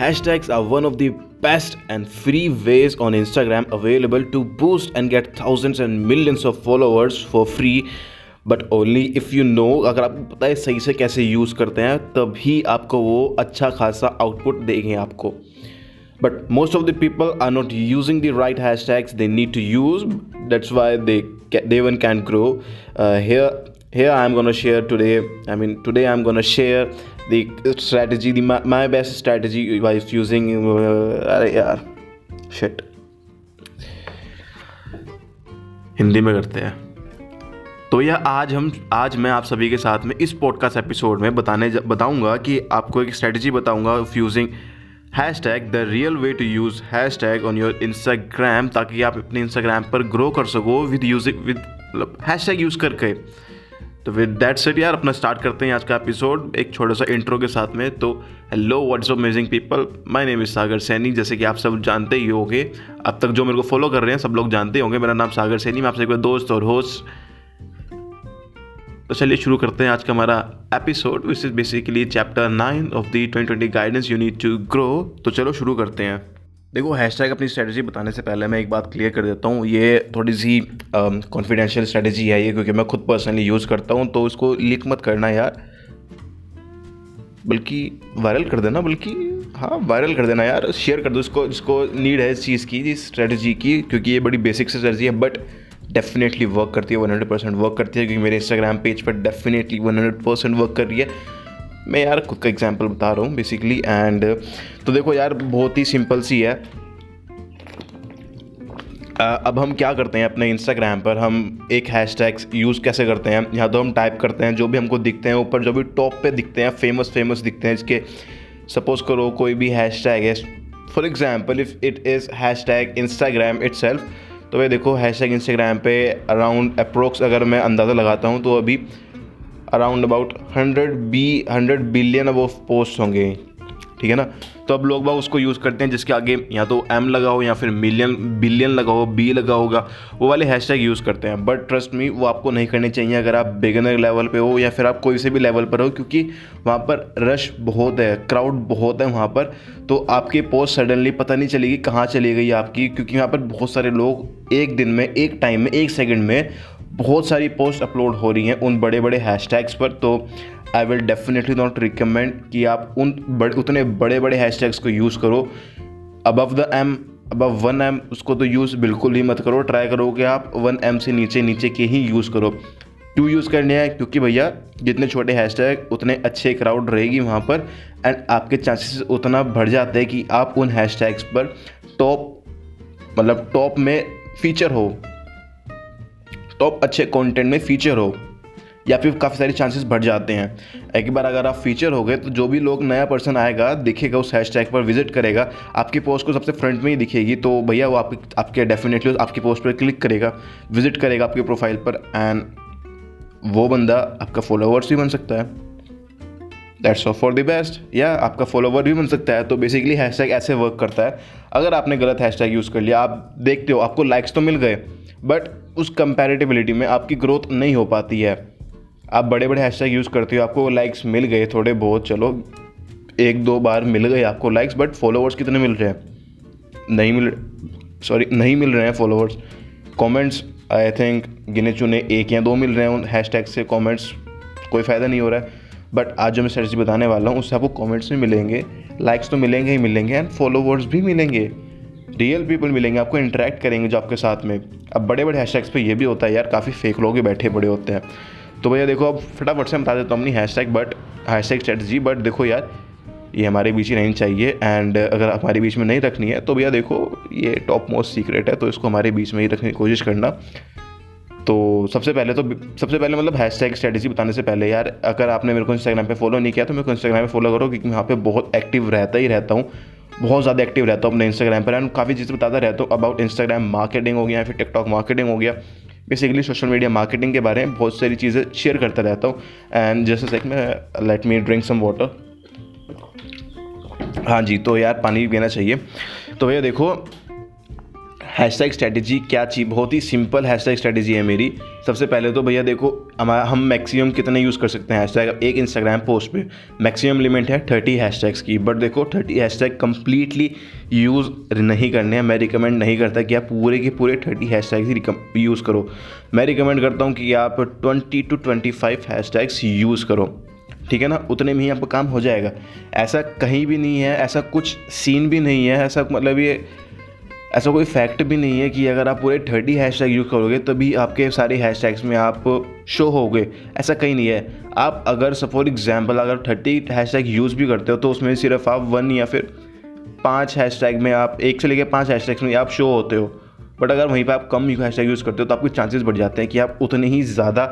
Hashtags are one of the best and free ways on Instagram available to boost and get thousands and millions of followers for free but only if you know अगर आपको पता है सही से कैसे use करते हैं तभी आपको वो अच्छा खासा आउटपुट देंगे आपको but most of the people are not using the right hashtags they need to use that's why they they one can grow here here i am going to share today i mean today i'm going to share the strategy the my, my best strategy by using uh, यार shit. Hindi में करते हैं। तो यह आज हम आज मैं आप सभी के साथ में इस पॉडकास्ट एपिसोड में बताने बताऊँगा कि आपको एक स्ट्रेटजी बताऊँगा using hashtag the real way to use hashtag on your Instagram ताकि आप अपने इंस्टाग्राम पर ग्रो कर सको with using with hashtag use करके। तो विद दैट सेट यार, अपना स्टार्ट करते हैं आज का एपिसोड एक छोटा सा इंट्रो के साथ में। तो hello what's amazing people my name is Sagar Saini जैसे कि आप सब जानते ही होंगे। अब तक जो मेरे को फॉलो कर रहे हैं, सब लोग जानते होंगे। मेरा नाम सागर सैनी मैं आपसे एक दोस्त और होस्ट तो चलिए शुरू करते हैं आज का हमारा episode which is basically chapter nine of the twenty twenty guidance you need to grow तो चलो शुरू करते हैं। देखो हैशटैग अपनी स्ट्रेटजी बताने से पहले मैं एक बात क्लियर कर देता हूँ। ये थोड़ी सी कॉन्फिडेंशियल स्ट्रेटजी है ये, क्योंकि मैं खुद पर्सनली यूज़ करता हूँ तो इसको लीक मत करना यार। बल्कि वायरल कर देना, बल्कि हाँ वायरल कर देना यार। शेयर कर दो इसको इसको नीड है इस चीज़ की, इस स्ट्रेटजी की, क्योंकि ये बड़ी बेसिक स्ट्रेटजी है बट डेफिनेटली वर्क करती है वन हंड्रेड परसेंट वर्क करती है, क्योंकि मेरे इंस्टाग्राम पेज पर definitely one hundred percent work कर रही है। मैं यार खुद का एग्ज़ाम्पल बता रहा हूँ बेसिकली एंड तो देखो यार, बहुत ही सिंपल सी है। अब हम क्या करते हैं अपने इंस्टाग्राम पर? हम एक हैश यूज़ कैसे करते हैं? यहाँ तो हम टाइप करते हैं जो भी हमको दिखते हैं, ऊपर जो भी टॉप पे दिखते हैं फ़ेमस फ़ेमस दिखते हैं इसके सपोज़ करो कोई भी हैश टैग है। For example if it is hashtag Instagram it तो भाई देखो हैश टैग इंस्टाग्राम पर अराउंड अप्रोक्स अगर मैं अंदाज़ा लगाता हूँ तो अभी around about hundred B hundred billion अब पोस्ट होंगे। ठीक है ना? तो अब लोग बाग उसको यूज़ करते हैं, जिसके आगे या तो एम लगा हो या फिर मिलियन बिलियन लगा हो बी लगा होगा, वो वाले हैशटैग यूज़ करते हैं। बट ट्रस्ट मी वो आपको नहीं करने चाहिए अगर आप बिगनर लेवल पे हो या फिर आप कोई से भी लेवल पर हो, क्योंकि वहाँ पर रश बहुत है क्राउड बहुत है वहाँ पर। तो आपकी पोस्ट सडनली पता नहीं चलेगी कहाँ चली गई आपकी, क्योंकि वहाँ पर बहुत सारे लोग एक दिन में, एक टाइम में, एक सेकेंड में बहुत सारी पोस्ट अपलोड हो रही हैं उन बड़े बड़े हैशटैग्स पर तो I will definitely not recommend कि आप उन बड़े, उतने बड़े बड़े हैशटैग्स को यूज़ करो। Above the M above one M उसको तो यूज़ बिल्कुल ही मत करो। ट्राई करो कि आप वन एम से नीचे नीचे के ही यूज़ करो। क्यों यूज़ करने हैं? क्योंकि भैया, जितने छोटे हैशटैग उतने अच्छे क्राउड रहेगी वहाँ पर एंड आपके चांसेस उतना बढ़ जाते हैं कि आप उन हैशटैग्स पर टॉप मतलब टॉप में फीचर हो। टॉप अच्छे कंटेंट में फीचर हो, या फिर काफ़ी सारे चांसेस बढ़ जाते हैं। एक बार अगर आप फीचर हो गए तो जो भी लोग नया पर्सन आएगा, दिखेगा उस हैशटैग पर विज़िट करेगा। आपकी पोस्ट को सबसे फ्रंट में ही दिखेगी तो भैया वो आपके आपके डेफिनेटली आपकी पोस्ट पर क्लिक करेगा विज़िट करेगा आपके प्रोफ़ाइल पर एंड वो बंदा आपका फॉलोअर्स भी बन सकता है। That's of for the best या आपका फॉलोवर भी बन सकता है तो बेसिकली हैशटैग ऐसे वर्क करता है। अगर आपने गलत हैशटैग यूज़ कर लिया, आप देखते हो, आपको लाइक्स तो मिल गए बट उस कंपैरेटिबिलिटी में आपकी ग्रोथ नहीं हो पाती है। आप बड़े बड़े हैशटैग यूज़ करते हो, आपको लाइक्स मिल गए थोड़े बहुत, चलो, एक दो बार मिल गए आपको लाइक्स बट फॉलोवर्स कितने मिल रहे हैं? नहीं मिल सॉरी नहीं मिल रहे हैं फॉलोवर्स कमेंट्स आई थिंक गिने चुने एक या दो मिल रहे हैं उन हैशटैग से। कमेंट्स कोई फ़ायदा नहीं हो रहा है। बट आज जो मैं स्ट्रेटजी बताने वाला हूँ, उससे आपको कमेंट्स भी मिलेंगे लाइक्स तो मिलेंगे ही मिलेंगे एंड फॉलोवर्स भी मिलेंगे। रियल पीपल मिलेंगे, आपको इंटरेक्ट करेंगे जो आपके साथ में। अब बड़े बड़े हैशटैग्स पे ये भी होता है यार, काफ़ी फेक लोग ही बैठे बड़े होते हैं। तो भैया देखो, अब फटाफट से बता देता हूँ अपनी hashtag but hashtag strategy but देखो यार, ये हमारे बीच ही रहनी चाहिए एंड अगर हमारे बीच में नहीं रखनी है तो भैया देखो, ये टॉप मोस्ट सीक्रेट है तो इसको हमारे बीच में ही रखने की कोशिश करना। तो सबसे पहले तो सबसे पहले मतलब हैश टैग स्ट्रेटजी बताने से पहले यार, अगर आपने मेरे को इंस्टाग्राम पे फॉलो नहीं किया तो मेरे को इंस्टाग्राम पे फॉलो करो, क्योंकि वहाँ पे बहुत एक्टिव रहता ही रहता हूँ। बहुत ज़्यादा एक्टिव रहता हूँ अपने इंस्टाग्राम पर। एंड काफ़ी चीज़ें बताता रहता हूँ अबाउट इंस्टाग्राम मार्केटिंग हो गया या फिर टिकटॉक मार्केटिंग हो गया। बेसिकली सोशल मीडिया मार्केटिंग के बारे में बहुत सारी चीज़ें शेयर करता रहता हूँ। एंड जैसे सेक में let me drink some water हाँ जी तो यार पानी भी पीना चाहिए। तो भैया देखो हैशटैग स्ट्रैटेजी क्या चीज़ बहुत ही सिंपल हैशटैग स्ट्रैटेजी है मेरी। सबसे पहले तो भैया देखो हमारा हम मैक्सिमम कितने यूज़ कर सकते हैं हैशटैग एक इंस्टाग्राम पोस्ट पे मैक्सिमम लिमिट है थर्टी हैशटैग्स की। बट देखो थर्टी हैशटैग कम्प्लीटली यूज़ नहीं करने हैं। मैं रिकमेंड नहीं करता कि आप पूरे के पूरे थर्टी हैशटैग्स ही यूज़ करो। मैं रिकमेंड करता हूँ कि आप twenty to twenty five hashtags use करो। ठीक है ना? उतने में ही आपका काम हो जाएगा। ऐसा कहीं भी नहीं है, ऐसा कुछ सीन भी नहीं है, ऐसा मतलब ये ऐसा कोई फैक्ट भी नहीं है कि अगर आप पूरे थर्टी हैश टैग यूज़ करोगे, तभी आपके सारे हैश टैग्स में आप शो होगे। ऐसा कहीं नहीं है। आप अगर फॉर एग्ज़ाम्पल अगर थर्टी हैश टैग यूज़ भी करते हो तो उसमें सिर्फ़ आप वन या फिर पाँच हैश टैग में आप, एक से लेकर पाँच हैश टैग्स में आप शो होते हो। बट अगर वहीं पर आप कम हैश टैग यूज़ करते हो तो आपके चांसेस बढ़ जाते हैं कि आप उतने ही ज़्यादा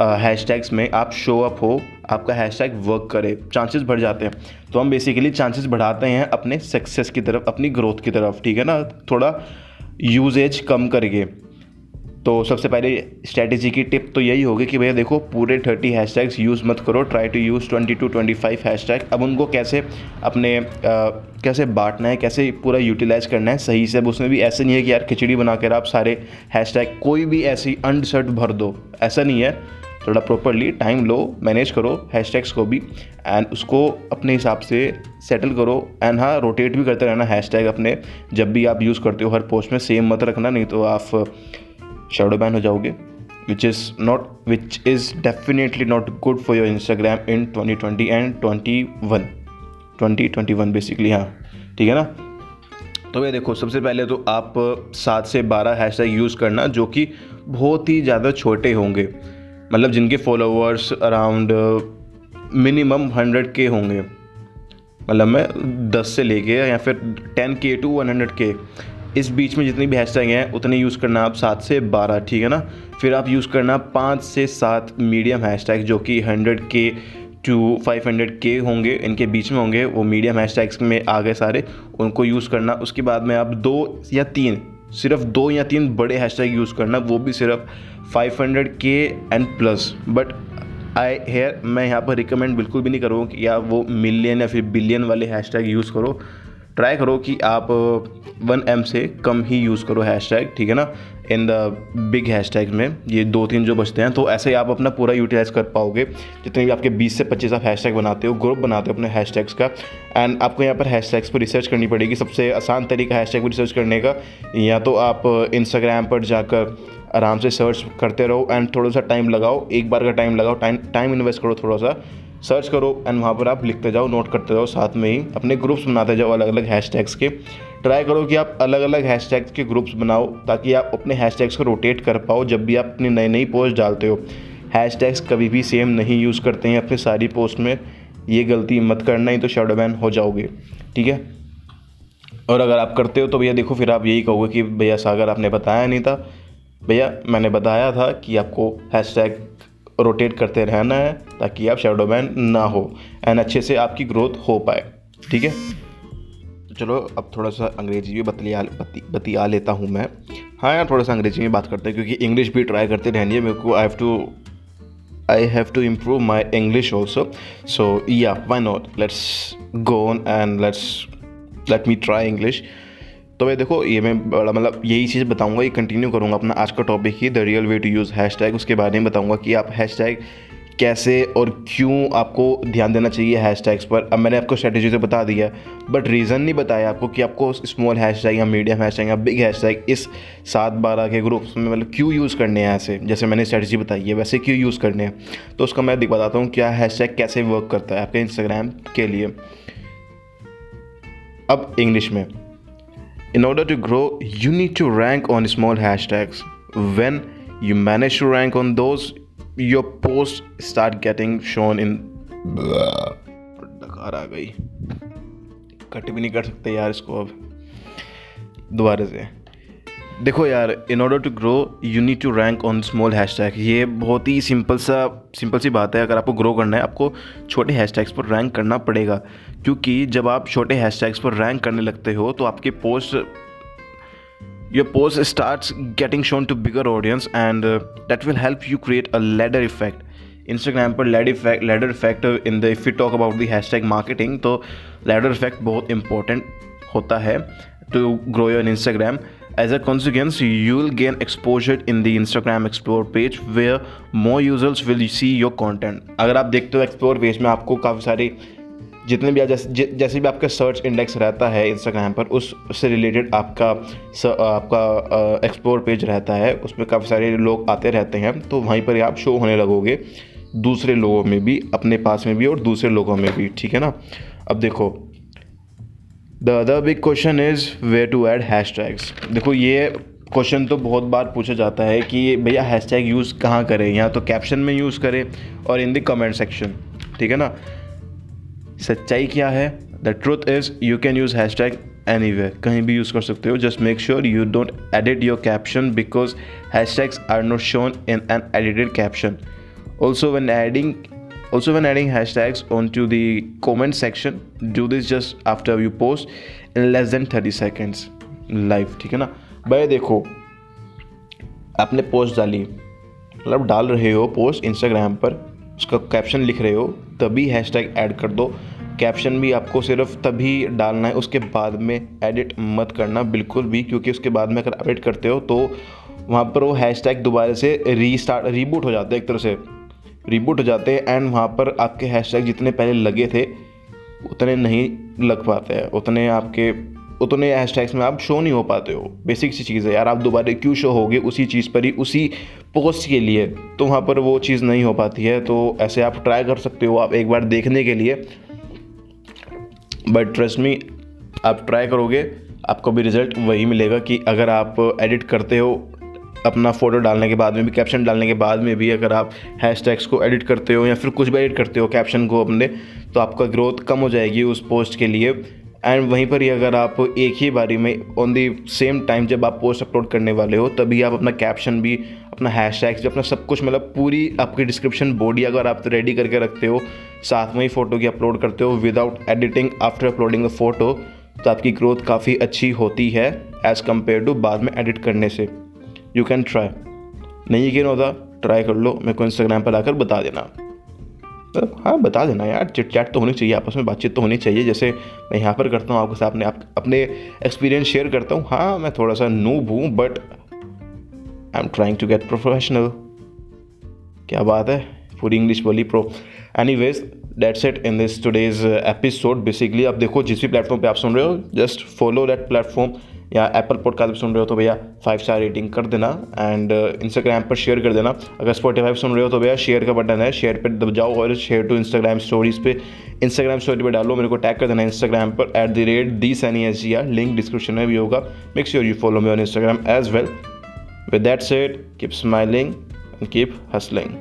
हैश टैग्स में आप शो अप हो, आपका हैश टैग वर्क करे चांसेस बढ़ जाते हैं। तो हम बेसिकली चांसेस बढ़ाते हैं अपने सक्सेस की तरफ़, अपनी ग्रोथ की तरफ़, ठीक है ना? थोड़ा यूजेज कम करके तो सबसे पहले स्ट्रैटेजी की टिप तो यही होगी कि भैया देखो पूरे थर्टी हैशटैग्स यूज़ मत करो try to use twenty to twenty five hashtag अब उनको कैसे अपने आ, कैसे बांटना है कैसे पूरा यूटिलाइज करना है सही से। अब उसमें भी ऐसे नहीं है कि यार खिचड़ी बना कर आप सारे हैशटैग कोई भी ऐसी अनसर्ट भर दो। ऐसा नहीं है। थोड़ा प्रॉपरली टाइम लो मैनेज करो हैशटैग्स को भी एंड उसको अपने हिसाब से सेटल करो एंड हाँ रोटेट भी करते रहना हैशटैग अपने। जब भी आप यूज़ करते हो हर पोस्ट में सेम मत रखना नहीं तो आप शेडो बैन हो जाओगे which is not which is definitely not good for your Instagram in twenty twenty and twenty one twenty twenty one basically हाँ ठीक है ना? तो ये देखो, सबसे पहले तो आप सात से बारह हैश टैग यूज़ करना, जो कि बहुत ही ज़्यादा छोटे होंगे। मतलब जिनके फॉलोअर्स अराउंड मिनिमम हंड्रेड के होंगे। मतलब मैं दस से लेके या फिर टेन के टू वन हंड्रेड के इस बीच में जितनी भी हैशटैग हैं, उतने यूज़ करना आप सात से बारह, ठीक है ना? फिर आप यूज़ करना पाँच से सात मीडियम हैशटैग जो कि हंड्रेड के टू फाइव हंड्रेड के होंगे, इनके बीच में होंगे, वो मीडियम हैशटैग्स में आ गए सारे, उनको यूज़ करना। उसके बाद में आप दो या तीन, सिर्फ़ दो या तीन बड़े हैशटैग यूज़ करना, वो भी सिर्फ़ फाइव हंड्रेड के and plus but I here मैं यहाँ पर रिकमेंड बिल्कुल भी नहीं करूँगा कि आप वो मिलियन या फिर बिलियन वाले हैशटैग यूज़ करो। ट्राई करो कि आप वन एम से कम ही यूज़ करो हैश टैग ठीक है ना? In the big hashtag में, ये दो तीन जो बचते हैं तो ऐसे ही आप अपना पूरा यूटिलाइज कर पाओगे। जितने भी आपके 20 से 25 आप हैश टैग बनाते हो, ग्रुप बनाते हो अपने हैश टैग्स का, एंड आपको यहाँ पर हैश टैग्स पर रिसर्च करनी पड़ेगी। सबसे आसान तरीका हैश टैग पर रिसर्च करने का, या तो आप इंस्टाग्राम पर जाकर आराम से सर्च करते रहो, एंड थोड़ा सा टाइम लगाओ, एक बार का टाइम लगाओ, टाइम टाइम इन्वेस्ट करो थोड़ा सा सर्च करो एंड वहाँ पर आप लिखते जाओ नोट करते जाओ, साथ में ही अपने ग्रुप्स बनाते जाओ अलग अलग हैशटैग्स के। ट्राई करो कि आप अलग अलग हैशटैग्स के ग्रुप्स बनाओ, ताकि आप अपने हैशटैग्स को रोटेट कर पाओ जब भी आप अपनी नई नई पोस्ट डालते हो। हैशटैग्स कभी भी सेम नहीं यूज़ करते हैं अपनी सारी पोस्ट में। ये गलती मत करना ही तो शेडो बैन हो जाओगे। ठीक है? और अगर आप करते हो तो भैया देखो, फिर आप यही कहोगे कि भैया सागर आपने बताया नहीं था। भैया मैंने बताया था कि आपको हैशटैग रोटेट करते रहना है ताकि आप शेडो बैन ना हो एंड अच्छे से आपकी ग्रोथ हो पाए, ठीक है? तो चलो, अब थोड़ा सा अंग्रेज़ी भी बतलिया, बती, बतिया लेता हूँ मैं। हाँ यार, थोड़ा सा अंग्रेज़ी में बात करते हैं, क्योंकि इंग्लिश भी ट्राई करते रहनी है मेरे को। I have to I have to improve my English also so yeah why not let's go and let's let me try English तो भाई देखो, ये मैं बड़ा मतलब यही चीज़ बताऊँगा, ये कंटिन्यू करूँगा अपना आज का topic he the real way to use hashtag उसके बारे में बताऊँगा कि आप हैश टैग कैसे और क्यों आपको ध्यान देना चाहिए हैश टैग्स पर। अब मैंने आपको स्ट्रेटेजी तो बता दिया है बट रीज़न नहीं बताया आपको कि आपको स्मॉल हैश टैग या मीडियम हैश टैग या बिग हैश टैग इस सात बारह के ग्रुप्स में मतलब क्यों यूज़ करने हैं ऐसे, जैसे मैंने स्ट्रेटेजी बताई है, वैसे क्यों यूज़ करने हैं। तो उसका मैं बताता हूँ क्या हैश टैग कैसे वर्क करता है आपके इंस्टाग्राम के लिए। अब इंग्लिश में। In order to grow, you need to rank on small hashtags. When you manage to rank on those, your posts start getting shown in. डकार आ गई कट भी नहीं कर सकते यार इसको अब दोबारा से देखो यार in order to grow you need to rank on small hashtag ये बहुत ही सिंपल सा सिंपल सी बात है। अगर आपको ग्रो करना है, आपको छोटे हैश टैग्स पर रैंक करना पड़ेगा। क्योंकि जब आप छोटे हैश टैग्स पर रैंक करने लगते हो तो आपके post your post start getting shown to bigger audience and that will help you create a ladder effect Instagram पर ladder effect ladder effect in the if you talk about the hashtag marketing तो ladder effect बहुत important होता है to grow your Instagram As a consequence, you will gain exposure in the Instagram Explore page where more users will see your content. अगर आप देखते हो explore page में आपको काफ़ी सारे जितने भी जैसे जैसे भी आपका सर्च इंडेक्स रहता है इंस्टाग्राम पर उससे रिलेटेड आपका स, आपका एक्सप्लोर पेज रहता है उसमें काफ़ी सारे लोग आते रहते हैं तो वहीं पर आप शो होने लगोगे दूसरे लोगों में भी अपने पास में भी और दूसरे लोगों में भी ठीक है ना अब देखो the other big question is way to add hashtags देखो, ये क्वेश्चन तो बहुत बार पूछा जाता है कि भैया हैश टैग यूज़ कहाँ करें या तो कैप्शन में यूज़ करें और इन द कमेंट सेक्शन ठीक है ना? सच्चाई क्या है? The truth is you can use hashtag any way कहीं भी यूज़ कर सकते हो. Just make sure you don't edit your caption because hashtags are not shown in an edited caption also when adding Also when adding hashtags onto the comment section, do this just after you post in less than 30 seconds live ठीक है ना? भाई देखो आपने post डाली मतलब डाल रहे हो पोस्ट इंस्टाग्राम पर उसका कैप्शन लिख रहे हो तभी हैशटैग ऐड कर दो। कैप्शन भी आपको सिर्फ़ तभी डालना है उसके बाद में एडिट मत करना बिल्कुल भी क्योंकि उसके बाद में अगर एडिट करते हो तो वहाँ पर वो हैशटैग दोबारा से रीस्टार्ट रीबूट हो जाता है एक तरह से। रिबूट हो जाते हैं एंड वहाँ पर आपके हैशटैग जितने पहले लगे थे, उतने नहीं लग पाते हैं। उतने आपके, उतने हैशटैग्स में आप शो नहीं हो पाते हो। बेसिक सी चीज़ है यार, आप दोबारा क्यों शो होगे उसी चीज़ पर ही, उसी पोस्ट के लिए। तो वहाँ पर वो चीज़ नहीं हो पाती है तो ऐसे आप ट्राई कर सकते हो आप एक बार देखने के लिए। बट ट्रस्ट मी आप ट्राई करोगे, आपको भी रिज़ल्ट वही मिलेगा कि अगर आप एडिट करते हो अपना फ़ोटो डालने के बाद में भी कैप्शन डालने के बाद में भी अगर आप हैश टैग्स को एडिट करते हो या फिर कुछ भी एडिट करते हो कैप्शन को अपने तो आपका ग्रोथ कम हो जाएगी उस पोस्ट के लिए। एंड वहीं पर ही अगर आप एक ही बारी में ऑन दी सेम टाइम जब आप पोस्ट अपलोड करने वाले हो, तभी आप अपना कैप्शन भी, अपना हैश टैग्स अपना सब कुछ मतलब पूरी आपकी डिस्क्रिप्शन बॉडी अगर आप रेडी करके रखते हो, साथ में ही फ़ोटो की अपलोड करते हो without editing after uploading the photo तो आपकी ग्रोथ काफ़ी अच्छी होती है एज़ कंपेयर टू बाद में एडिट करने से। यू कैन ट्राई नहीं यकीन होता? ट्राई कर लो। मेरे को इंस्टाग्राम पर आकर बता देना। मतलब हाँ बता देना यार। चिट चैट तो होनी चाहिए, आपस में बातचीत तो होनी चाहिए। जैसे मैं यहाँ पर करता हूँ, आपके साथ अपने आप, अपने एक्सपीरियंस शेयर करता हूँ। हाँ मैं थोड़ा सा नूब हूँ but I am trying to get professional क्या बात है? पूरी इंग्लिश बोली pro any ways that's it in this today's episode basically आप देखो, जिस भी प्लेटफॉर्म पे आप सुन रहे हो जस्ट फॉलो दैट प्लेटफॉर्म या एप्पल पॉडकास्ट सुन रहे हो तो भैया फाइव स्टार रेटिंग कर देना एंड इंस्टाग्राम uh, पर शेयर कर देना। अगर स्पॉटीफाई सुन रहे हो तो भैया शेयर का बटन है शेयर पर दब जाओ और शेयर टू इंस्टाग्राम स्टोरीज पे। इंस्टाग्राम स्टोरी पर डालो मेरे को टैग कर देना इंस्टाग्राम पर at the rate the Saini S G R link description में भी होगा। Make sure you follow me on Instagram as well with that said keep smiling and keep hustling